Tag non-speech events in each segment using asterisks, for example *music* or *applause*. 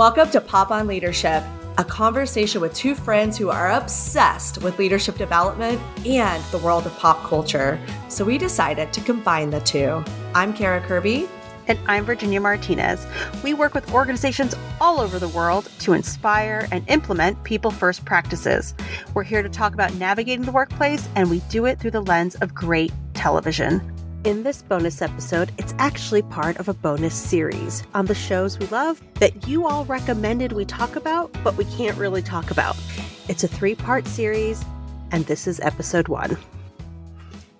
Welcome to Pop on Leadership, a conversation with two friends who are obsessed with leadership development and the world of pop culture. So we decided to combine the two. I'm Kara Kirby. And I'm Virginia Martinez. We work with organizations all over the world to inspire and implement people first practices. We're here to talk about navigating the workplace, and we do it through the lens of great television. In this bonus episode, it's actually part of a bonus series on the shows we love that you all recommended we talk about, but we can't really talk about. It's a three part series, and this is episode one.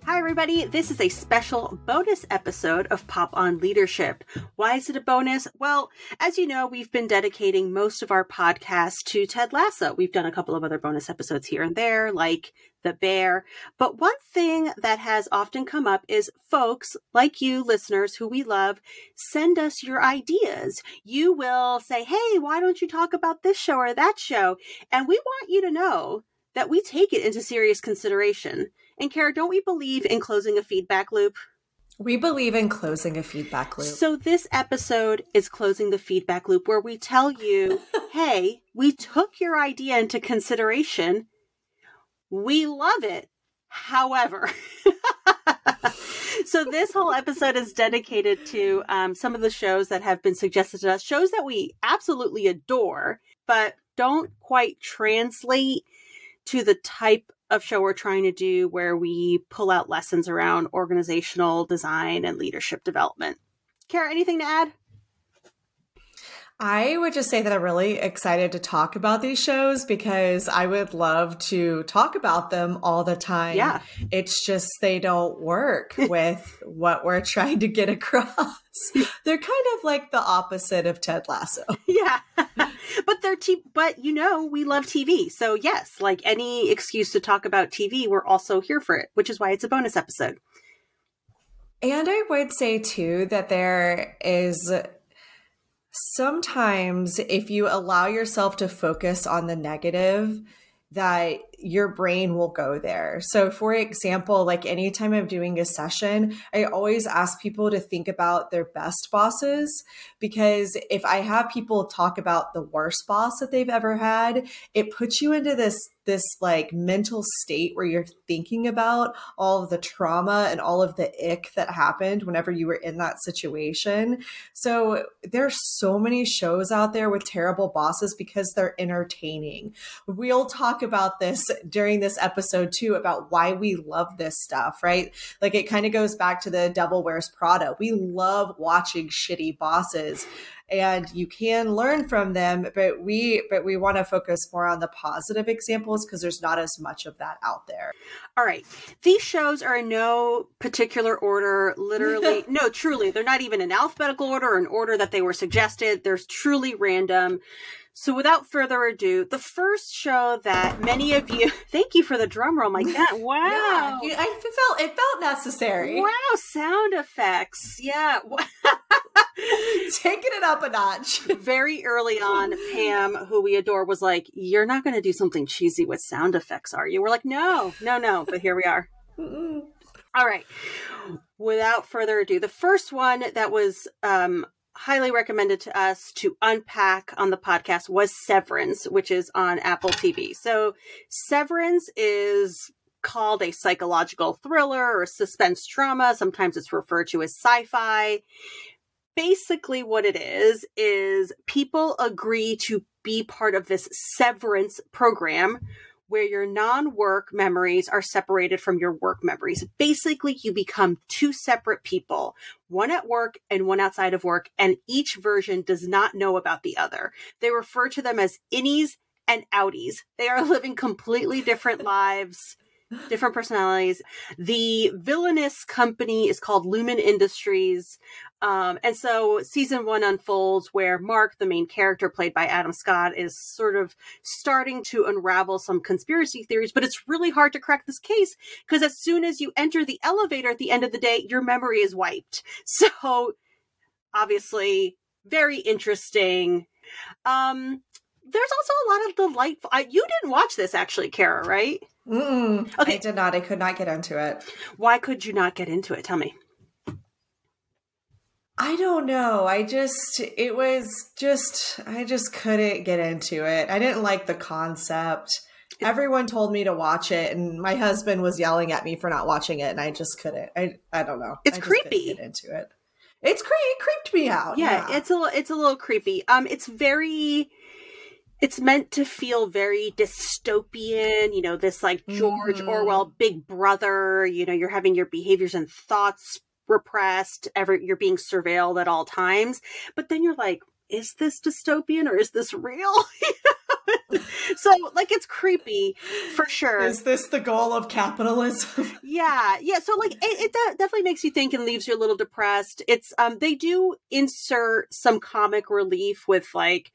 Hi, everybody. This is a special bonus episode of Pop on Leadership. Why is it a bonus? Well, as you know, we've been dedicating most of our podcast to Ted Lasso. We've done a couple of other bonus episodes here and there, like The Bear. But one thing that has often come up is folks like you, listeners who we love, send us your ideas. You will say, hey, why don't you talk about this show or that show? And we want you to know that we take it into serious consideration. And Kara, don't we believe in closing a feedback loop? We believe in closing a feedback loop. So this episode is closing the feedback loop where we tell you, *laughs* hey, we took your idea into consideration. We love it. However, *laughs* so this whole episode is dedicated to um, some of the shows that have been suggested to us, shows that we absolutely adore, but don't quite translate to the type of show we're trying to do where we pull out lessons around organizational design and leadership development. Kara, anything to add? I would just say that I'm really excited to talk about these shows because I would love to talk about them all the time. Yeah. It's just they don't work *laughs* with what we're trying to get across. *laughs* they're kind of like the opposite of Ted Lasso. *laughs* Yeah. but they're t- but you know, we love TV. So yes, like any excuse to talk about TV, we're also here for it, which is why it's a bonus episode. And I would say too that there is sometimes if you allow yourself to focus on the negative, that your brain will go there. So, for example, like anytime I'm doing a session, I always ask people to think about their best bosses because if I have people talk about the worst boss that they've ever had, it puts you into this this like mental state where you're thinking about all of the trauma and all of the ick that happened whenever you were in that situation. So there's so many shows out there with terrible bosses because they're entertaining. We'll talk about this during this episode too about why we love this stuff, right? Like it kind of goes back to the Devil Wears Prada. We love watching shitty bosses and you can learn from them but we but we want to focus more on the positive examples because there's not as much of that out there. All right. These shows are in no particular order literally *laughs* no truly they're not even in alphabetical order or an order that they were suggested. They're truly random so without further ado, the first show that many of you *laughs* thank you for the drum roll, my *laughs* God. Wow. yeah, I felt it felt necessary. Wow, sound effects. Yeah. *laughs* Taking it up a notch. Very early on, Pam, who we adore, was like, You're not gonna do something cheesy with sound effects, are you? We're like, No, no, no, but here we are. All right. Without further ado, the first one that was um highly recommended to us to unpack on the podcast was Severance, which is on Apple TV. So, Severance is called a psychological thriller or suspense drama. Sometimes it's referred to as sci fi. Basically, what it is, is people agree to be part of this severance program where your non work memories are separated from your work memories. Basically, you become two separate people, one at work and one outside of work, and each version does not know about the other. They refer to them as innies and outies. They are *laughs* living completely different lives different personalities. The villainous company is called Lumon Industries. Um, and so season one unfolds where Mark, the main character played by Adam Scott, is sort of starting to unravel some conspiracy theories, but it's really hard to crack this case because as soon as you enter the elevator at the end of the day, your memory is wiped. *laughs* So obviously, very interesting. Um, there's also a lot of delightful. I, you didn't watch this actually, Kara, right? Mm-mm, okay, I did not. I could not get into it. Why could you not get into it? Tell me. I don't know. I just, it was just, I just couldn't get into it. I didn't like the concept. Everyone told me to watch it, and my husband was yelling at me for not watching it, and I just couldn't. I, I don't know. It's I creepy. Get into it. It's creepy. it creeped me out. Yeah, yeah, it's a it's a little creepy. Um, it's very it's meant to feel very dystopian, you know, this like George mm-hmm. Orwell big brother, you know, you're having your behaviors and thoughts repressed, ever you're being surveilled at all times. But then you're like, is this dystopian or is this real? *laughs* so like it's creepy for sure. Is this the goal of capitalism? *laughs* yeah, yeah. So like it, it definitely makes you think and leaves you a little depressed. It's um they do insert some comic relief with like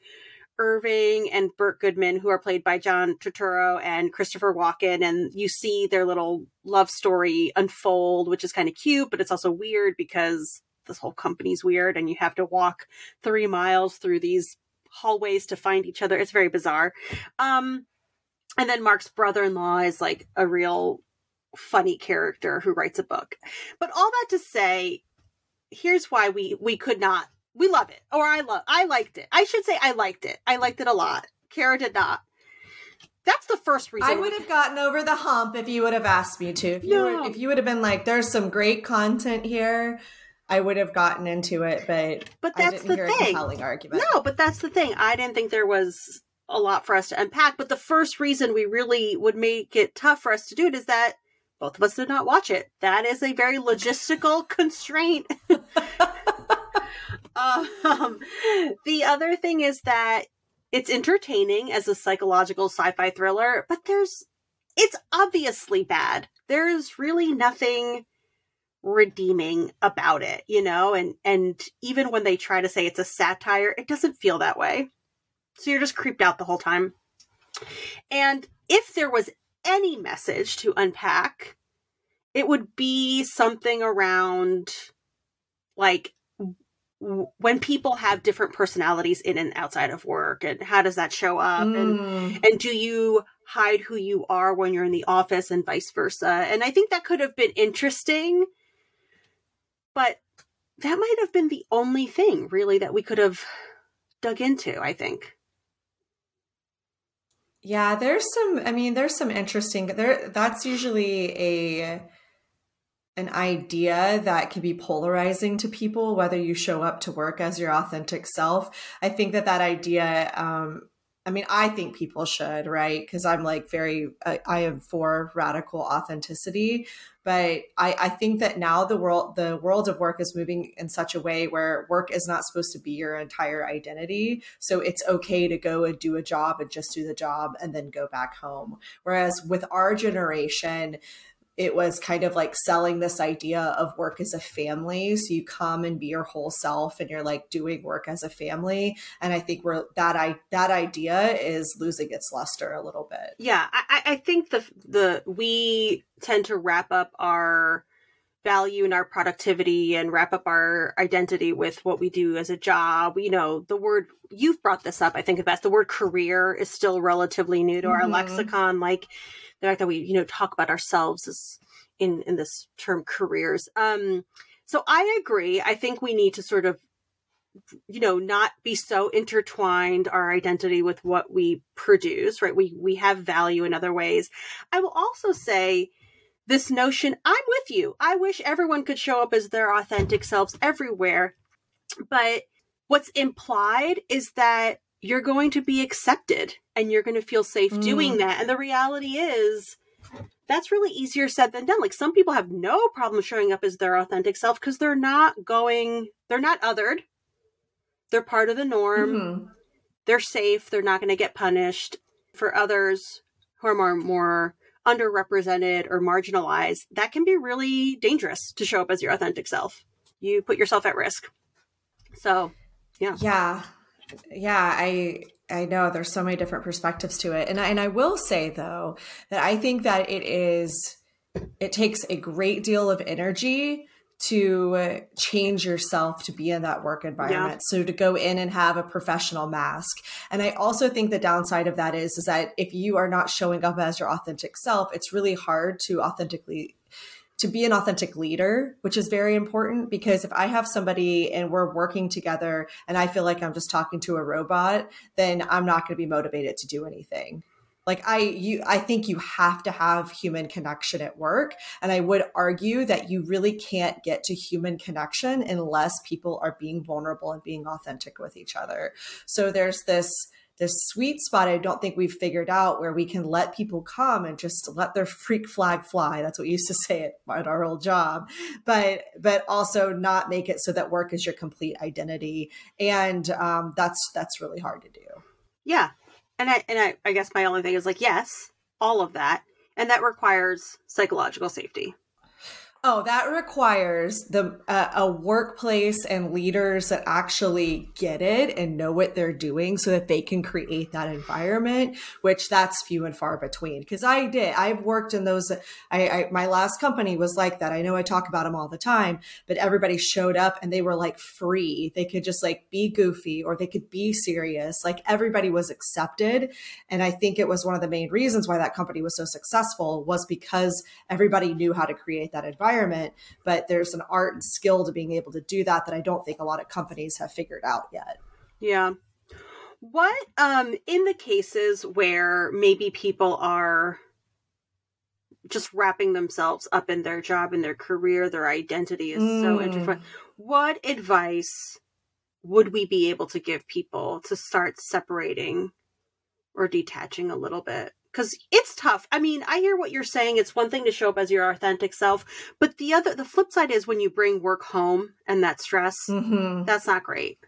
Irving and Burt Goodman, who are played by John Turturro and Christopher Walken, and you see their little love story unfold, which is kind of cute, but it's also weird because this whole company's weird and you have to walk three miles through these hallways to find each other. It's very bizarre. Um, and then Mark's brother-in-law is like a real funny character who writes a book. But all that to say, here's why we we could not we love it. Or I love I liked it. I should say I liked it. I liked it a lot. Kara did not. That's the first reason. I would have gotten over the hump if you would have asked me to. If you no. were, if you would have been like, "There's some great content here," I would have gotten into it. But but that's the thing. No, but that's the thing. I didn't think there was a lot for us to unpack. But the first reason we really would make it tough for us to do it is that both of us did not watch it. That is a very logistical *laughs* constraint. *laughs* Um, *laughs* the other thing is that it's entertaining as a psychological sci-fi thriller, but there's it's obviously bad. There's really nothing redeeming about it, you know, and and even when they try to say it's a satire, it doesn't feel that way. So you're just creeped out the whole time. And if there was any message to unpack, it would be something around like when people have different personalities in and outside of work and how does that show up? Mm. and and do you hide who you are when you're in the office and vice versa? And i think that could have been interesting but that might have been the only thing really that we could have dug into i think. Yeah there's some i mean there's some interesting there that's usually a an idea that can be polarizing to people whether you show up to work as your authentic self. I think that that idea um, i mean i think people should right? Because i'm like very I, I, am for radical authenticity. But I, I think that now the world the world of work is moving in such a way where work is not supposed to be your entire identity. So it's okay to go and do a job and just do the job and then go back home. Whereas with our generation it was kind of like selling this idea of work as a family. So you come and be your whole self and you're like doing work as a family. And I think we're that I that idea is losing its luster a little bit. Yeah. I, I think the the we tend to wrap up our value and our productivity and wrap up our identity with what we do as a job. You know, the word you've brought this up, I think the best. The word career is still relatively new to mm-hmm. our lexicon. Like the fact that we you know talk about ourselves as in in this term careers um so i agree i think we need to sort of you know not be so intertwined our identity with what we produce right we we have value in other ways i will also say this notion i'm with you i wish everyone could show up as their authentic selves everywhere but what's implied is that you're going to be accepted and you're going to feel safe mm. doing that. And the reality is, that's really easier said than done. Like some people have no problem showing up as their authentic self because they're not going, they're not othered. They're part of the norm. Mm-hmm. They're safe. They're not going to get punished. For others who are more, more underrepresented or marginalized, that can be really dangerous to show up as your authentic self. You put yourself at risk. So, yeah. Yeah yeah, I I know there's so many different perspectives to it. And I, and I will say though that I think that it is it takes a great deal of energy to uh, change yourself to be in that work environment. Yeah. So to go in and have a professional mask. And I also think the downside of that is is that if you are not showing up as your authentic self, it's really hard to authentically to be an authentic leader, which is very important because if I have somebody and we're working together and I feel like I'm just talking to a robot, then I'm not going to be motivated to do anything. Like I you I think you have to have human connection at work and I would argue that you really can't get to human connection unless people are being vulnerable and being authentic with each other. So there's this this sweet spot I don't think we've figured out where we can let people come and just let their freak flag fly. That's what we used to say at, at our old job, but but also not make it so that work is your complete identity, and um, that's that's really hard to do. Yeah, and I and I, I guess my only thing is like yes, all of that, and that requires psychological safety. Oh, that requires the uh, a workplace and leaders that actually get it and know what they're doing, so that they can create that environment. Which that's few and far between. Because I did, I've worked in those. I, I my last company was like that. I know I talk about them all the time, but everybody showed up and they were like free. They could just like be goofy or they could be serious. Like everybody was accepted, and I think it was one of the main reasons why that company was so successful was because everybody knew how to create that environment environment, but there's an art and skill to being able to do that that I don't think a lot of companies have figured out yet. Yeah. What um in the cases where maybe people are just wrapping themselves up in their job and their career, their identity is mm. so intertwined. What advice would we be able to give people to start separating or detaching a little bit? Because it's tough. I mean, I hear what you're saying. It's one thing to show up as your authentic self, but the other, the flip side is when you bring work home and that stress, mm-hmm. that's not great.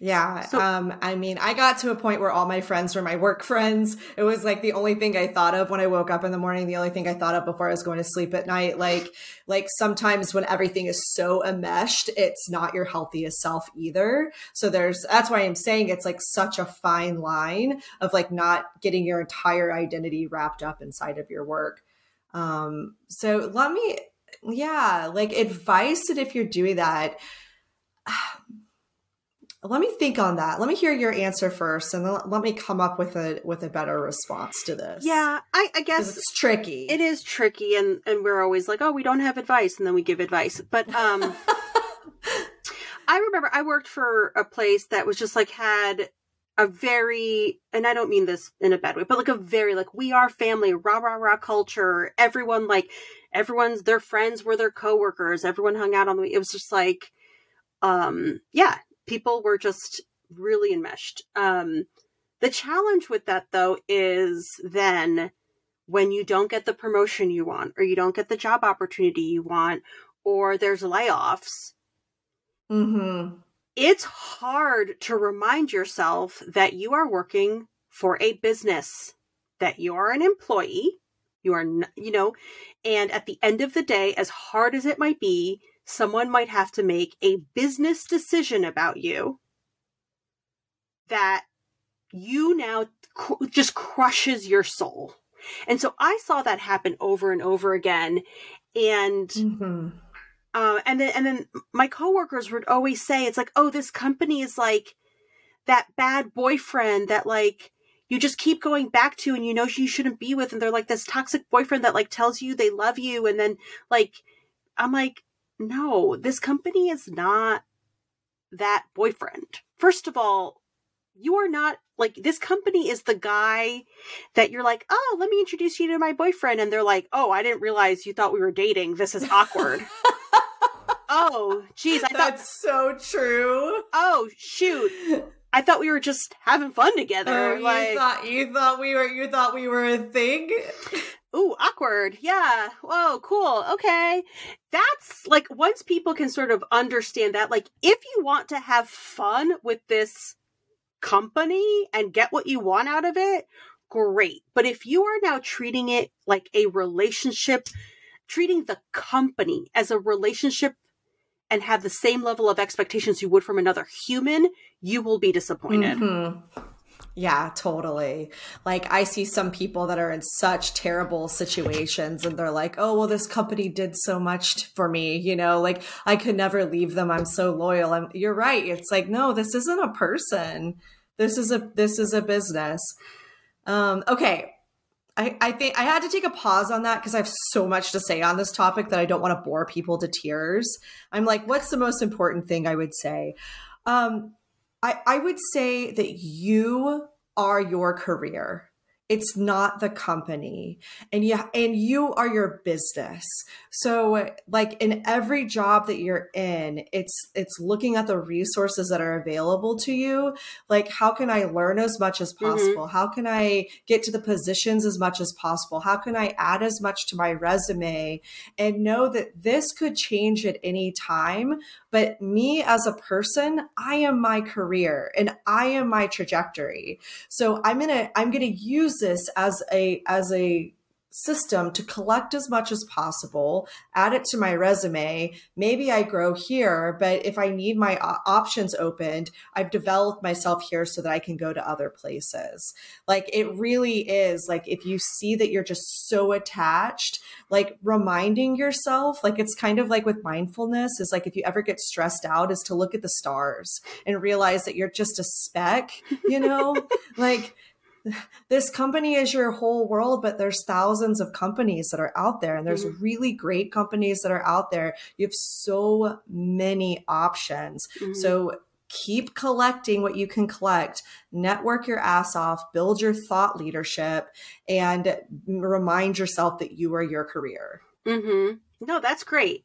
Yeah. So, um, I mean, I got to a point where all my friends were my work friends. It was like the only thing I thought of when I woke up in the morning, the only thing I thought of before I was going to sleep at night. Like, like sometimes when everything is so enmeshed, it's not your healthiest self either. So there's, that's why I'm saying it's like such a fine line of like not getting your entire identity wrapped up inside of your work. Um, so let me, yeah, like advice that if you're doing that, let me think on that. Let me hear your answer first, and then let me come up with a with a better response to this. Yeah, I, I guess it's tricky. It is tricky, and and we're always like, oh, we don't have advice, and then we give advice. But um, *laughs* I remember I worked for a place that was just like had a very, and I don't mean this in a bad way, but like a very like we are family, rah rah rah culture. Everyone like everyone's their friends were their coworkers. Everyone hung out on the. It was just like, um, yeah, people were just really enmeshed. Um, the challenge with that, though, is then when you don't get the promotion you want, or you don't get the job opportunity you want, or there's layoffs. Mm-hmm. It's hard to remind yourself that you are working for a business, that you are an employee, you are, you know, and at the end of the day, as hard as it might be, someone might have to make a business decision about you that you now cr- just crushes your soul. And so I saw that happen over and over again. And mm-hmm. uh, and then and then my coworkers would always say, it's like, oh, this company is like that bad boyfriend that like you just keep going back to and you know you shouldn't be with and they're like this toxic boyfriend that like tells you they love you and then like I'm like no, this company is not that boyfriend. First of all, you are not like this company is the guy that you're like, oh, let me introduce you to my boyfriend. And they're like, oh, I didn't realize you thought we were dating. This is awkward. *laughs* oh, geez. I That's thought, so true. Oh, shoot. I thought we were just having fun together. Oh, like, you thought you thought we were you thought we were a thing. *laughs* ooh, awkward. Yeah. Whoa, cool. Okay. That's like once people can sort of understand that, like, if you want to have fun with this company and get what you want out of it, great. But if you are now treating it like a relationship, treating the company as a relationship and have the same level of expectations you would from another human, you will be disappointed. Mm-hmm. Yeah, totally. Like I see some people that are in such terrible situations and they're like, "Oh, well this company did so much for me, you know, like I could never leave them. I'm so loyal." I'm, you're right. It's like, "No, this isn't a person. This is a this is a business." Um okay. I, I think I had to take a pause on that because I have so much to say on this topic that I don't want to bore people to tears. I'm like, what's the most important thing I would say? Um, I, I would say that you are your career it's not the company. And yeah and you are your business. So like in every job that you're in it's it's looking at the resources that are available to you. Like how can i learn as much as mm-hmm. possible? Mm-hmm. how can i get to the positions as much as possible? How can i add as much to my resume? And know that this could change at any time. But me as a person i am my career and i am my trajectory. So i'm gonna i'm gonna use this as a as a system to collect as much as possible, add it to my resume. Maybe I grow here, but if I need my options opened, I've developed myself here so that I can go to other places. Like it really is like if you see that you're just so attached, like reminding yourself, like it's kind of like with mindfulness is like if you ever get stressed out is to look at the stars and realize that you're just a speck, you know? *laughs* like this company is your whole world, but there's thousands of companies that are out there, and there's mm-hmm. really great companies that are out there. You have so many options. Mm-hmm. So keep collecting what you can collect, network your ass off, build your thought leadership, and remind yourself that you are your career. Mm-hmm. No, that's great.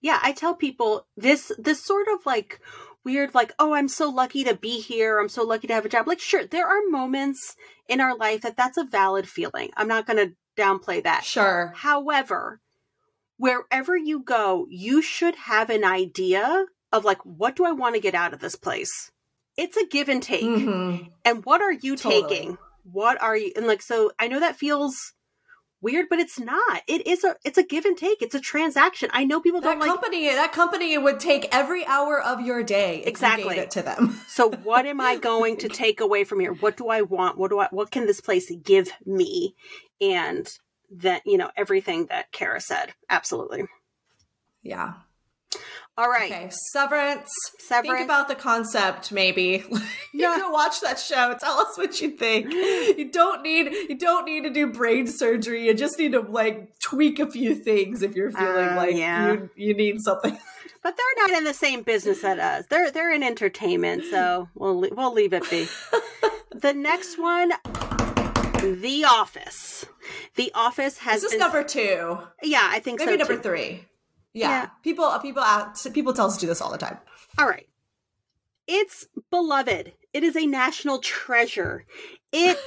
Yeah, I tell people this this sort of like weird like oh i'm so lucky to be here. I'm so lucky to have a job. Like sure there are moments in our life that that's a valid feeling. I'm not going to downplay that. Sure. However wherever you go you should have an idea of like what do i want to get out of this place? It's a give and take. Mm-hmm. and what are you totally. taking? What are you and like so i know that feels weird, but it's not. It is a it's a give and take. It's a transaction. I know people that don't company, like that company would take every hour of your day exactly it to them. *laughs* so what am I going to take away from here? What do I want? What do I what can this place give me? And that you know everything that Kara said. Absolutely. Yeah. All right. Okay. Severance. Severance. Think about the concept, maybe. *laughs* you yeah. can watch that show. Tell us what you think. *gasps* You don't need you don't need to do brain surgery. You just need to like tweak a few things if you're feeling uh, like yeah. you you need something. *laughs* But they're not in the same business as us. They're they're in entertainment, so we'll we'll leave it be. *laughs* the next one the Office. The Office has. This is been... number two. Yeah, I think maybe so number too. three. Yeah. yeah. People people ask, people tell us to do this all the time. All right. It's beloved. It is a national treasure. It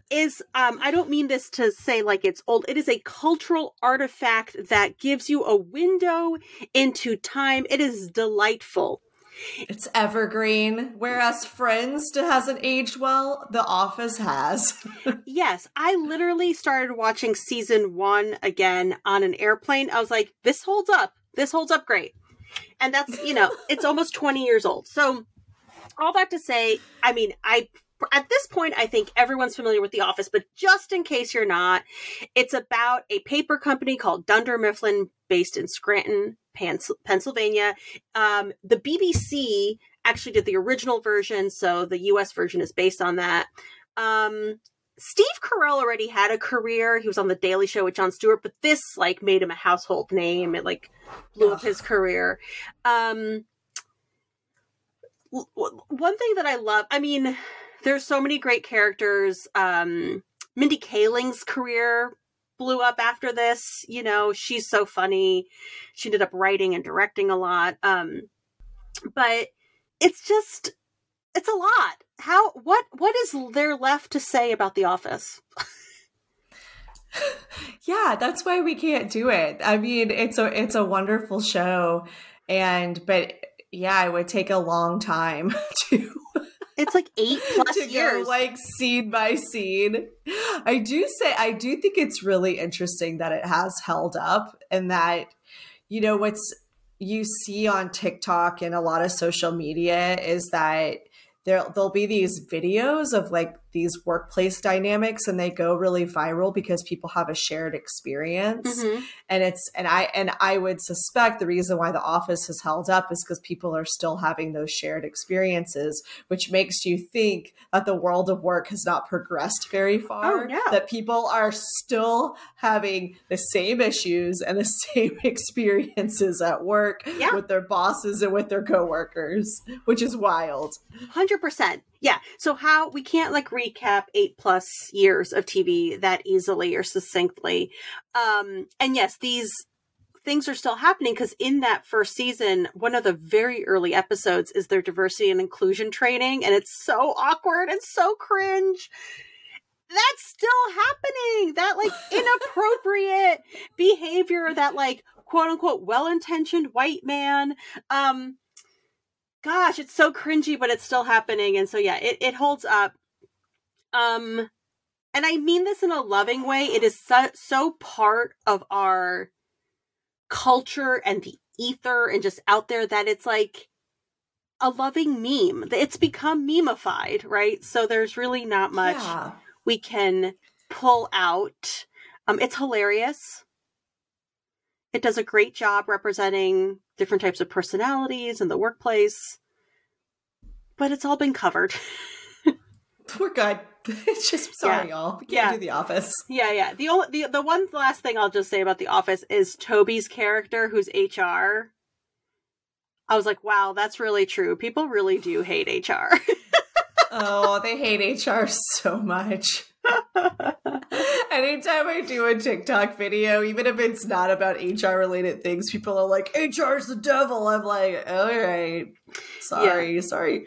*laughs* is um I don't mean this to say like it's old. It is a cultural artifact that gives you a window into time. It is delightful. It's evergreen, whereas Friends hasn't aged well. The Office has. *laughs* yes, I literally started watching season one again on an airplane. I was like, this holds up. This holds up great. And that's, you know, it's almost 20 years old. So, all that to say, I mean, I at this point, I think everyone's familiar with The Office, but just in case you're not, it's about a paper company called Dunder Mifflin based in Scranton, Pennsylvania. Um, the BBC actually did the original version, so the US version is based on that. Um, Steve Carell already had a career. He was on the Daily Show with Jon Stewart, but this like made him a household name. It like blew up his career. Um, one thing that I love, I mean, there's so many great characters. Um, Mindy Kaling's career blew up after this. You know, she's so funny. She ended up writing and directing a lot. Um, but it's just it's a lot. How what what is there left to say about The Office? *laughs* yeah, that's why we can't do it. I mean, it's a it's a wonderful show and but yeah, it would take a long time *laughs* to it's like eight *laughs* plus to years. Go, like scene by scene. I do say I do think it's really interesting that it has held up and that you know what's you see on TikTok and a lot of social media is that there there'll be these videos of like these workplace dynamics and they go really viral because people have a shared experience mm-hmm. and it's and i and i would suspect the reason why the office has held up is because people are still having those shared experiences which makes you think that the world of work has not progressed very far oh, no. that people are still having the same issues and the *laughs* same experiences at work yeah. with their bosses and with their coworkers which is wild 100% yeah. So how we can't like recap eight plus years of TV that easily or succinctly. Um, and yes, these things are still happening because in that first season, one of the very early episodes is their diversity and inclusion training, and it's so awkward and so cringe. That's still happening. That like *laughs* inappropriate behavior that like quote unquote well intentioned white man um gosh, it's so cringy, but it's still happening. And so yeah, it, it holds up. Um and I mean this in a loving way. It is so, so part of our culture and the ether and just out there that it's like a loving meme. It's become memeified, right? So there's really not much yeah. we can pull out. Um, it's hilarious. It does a great job representing different types of personalities in the workplace. But it's all been covered. *laughs* We're good. *laughs* It's just sorry, yeah. y'all. We can't yeah. do the office. Yeah, yeah. The only the the one last thing I'll just say about the office is Toby's character, who's HR. I was like, wow, that's really true. People really do hate HR. *laughs* oh, they hate HR so much. *laughs* Anytime I do a TikTok video, even if it's not about HR related things, people are like, HR's the devil. I'm like, all right. Sorry, yeah. sorry.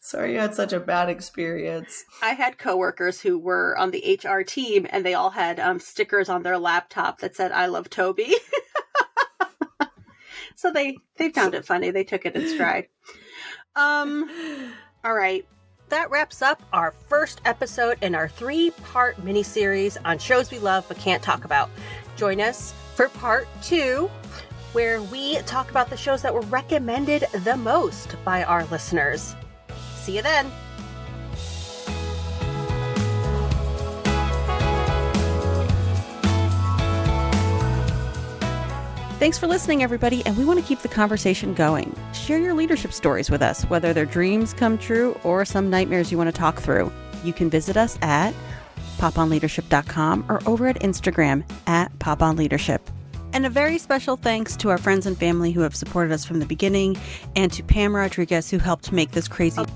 Sorry you had such a bad experience. I had coworkers who were on the HR team and they all had um, stickers on their laptop that said, I love Toby. *laughs* so they, they found it funny. They took it in stride. Um, all right that wraps up our first episode in our three part mini-series on shows we love but can't talk about. Join us for part two, where we talk about the shows that were recommended the most by our listeners. See you then. Thanks for listening, everybody, and we want to keep the conversation going. Share your leadership stories with us, whether they're dreams come true or some nightmares you want to talk through. You can visit us at poponleadership.com or over at Instagram at poponleadership. And a very special thanks to our friends and family who have supported us from the beginning, and to Pam Rodriguez, who helped make this crazy.